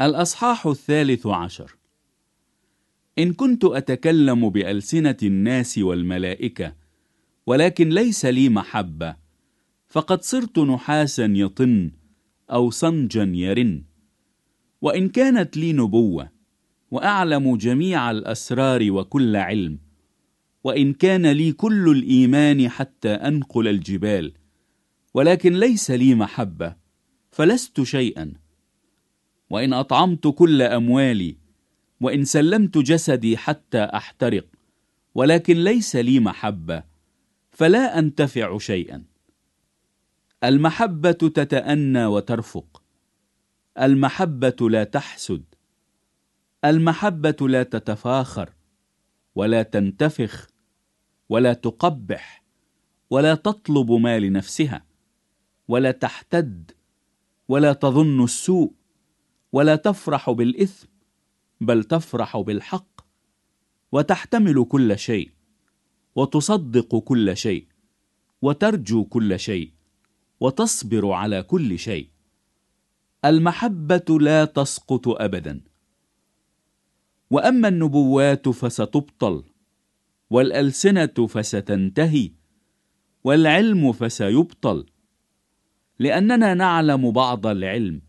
الأصحاح الثالث عشر. إن كنت أتكلم بألسنة الناس والملائكة ولكن ليس لي محبة فقد صرت نحاسا يطن أو صنجا يرن. وإن كانت لي نبوة وأعلم جميع الأسرار وكل علم. وإن كان لي كل الإيمان حتى أنقل الجبال ولكن ليس لي محبة فلست شيئا. وإن أطعمت كل أموالي وإن سلمت جسدي حتى أحترق ولكن ليس لي محبة فلا أنتفع شيئا. المحبة تتأنى وترفق المحبة لا تحسد المحبة لا تتفاخر ولا تنتفخ ولا تقبح ولا تطلب ما لنفسها ولا تحتد ولا تظن السوء. ولا تفرح بالإثم بل تفرح بالحق وتحتمل كل شيء وتصدق كل شيء وترجو كل شيء وتصبر على كل شيء. المحبة لا تسقط أبدا. وأما النبوات فستبطل والألسنة فستنتهي والعلم فسيبطل. لأننا نعلم بعض العلم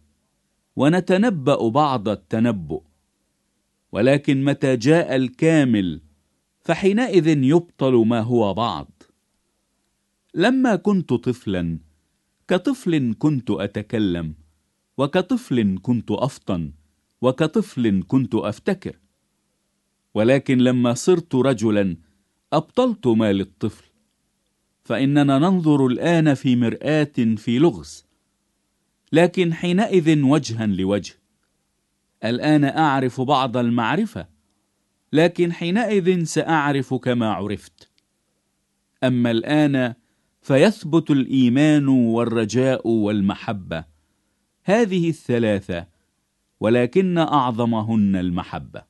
ونتنبأ بعض التنبؤ. ولكن متى جاء الكامل فحينئذ يبطل ما هو بعض. لما كنت طفلا كطفل كنت أتكلم وكطفل كنت أفطن وكطفل كنت أفتكر. ولكن لما صرت رجلا أبطلت ما للطفل. فإننا ننظر الآن في مرآة في لغز. لكن حينئذ وجها لوجه. الآن أعرف بعض المعرفة لكن حينئذ سأعرف كما عرفت. أما الآن فيثبت الإيمان والرجاء والمحبة. هذه الثلاثة ولكن أعظمهن المحبة.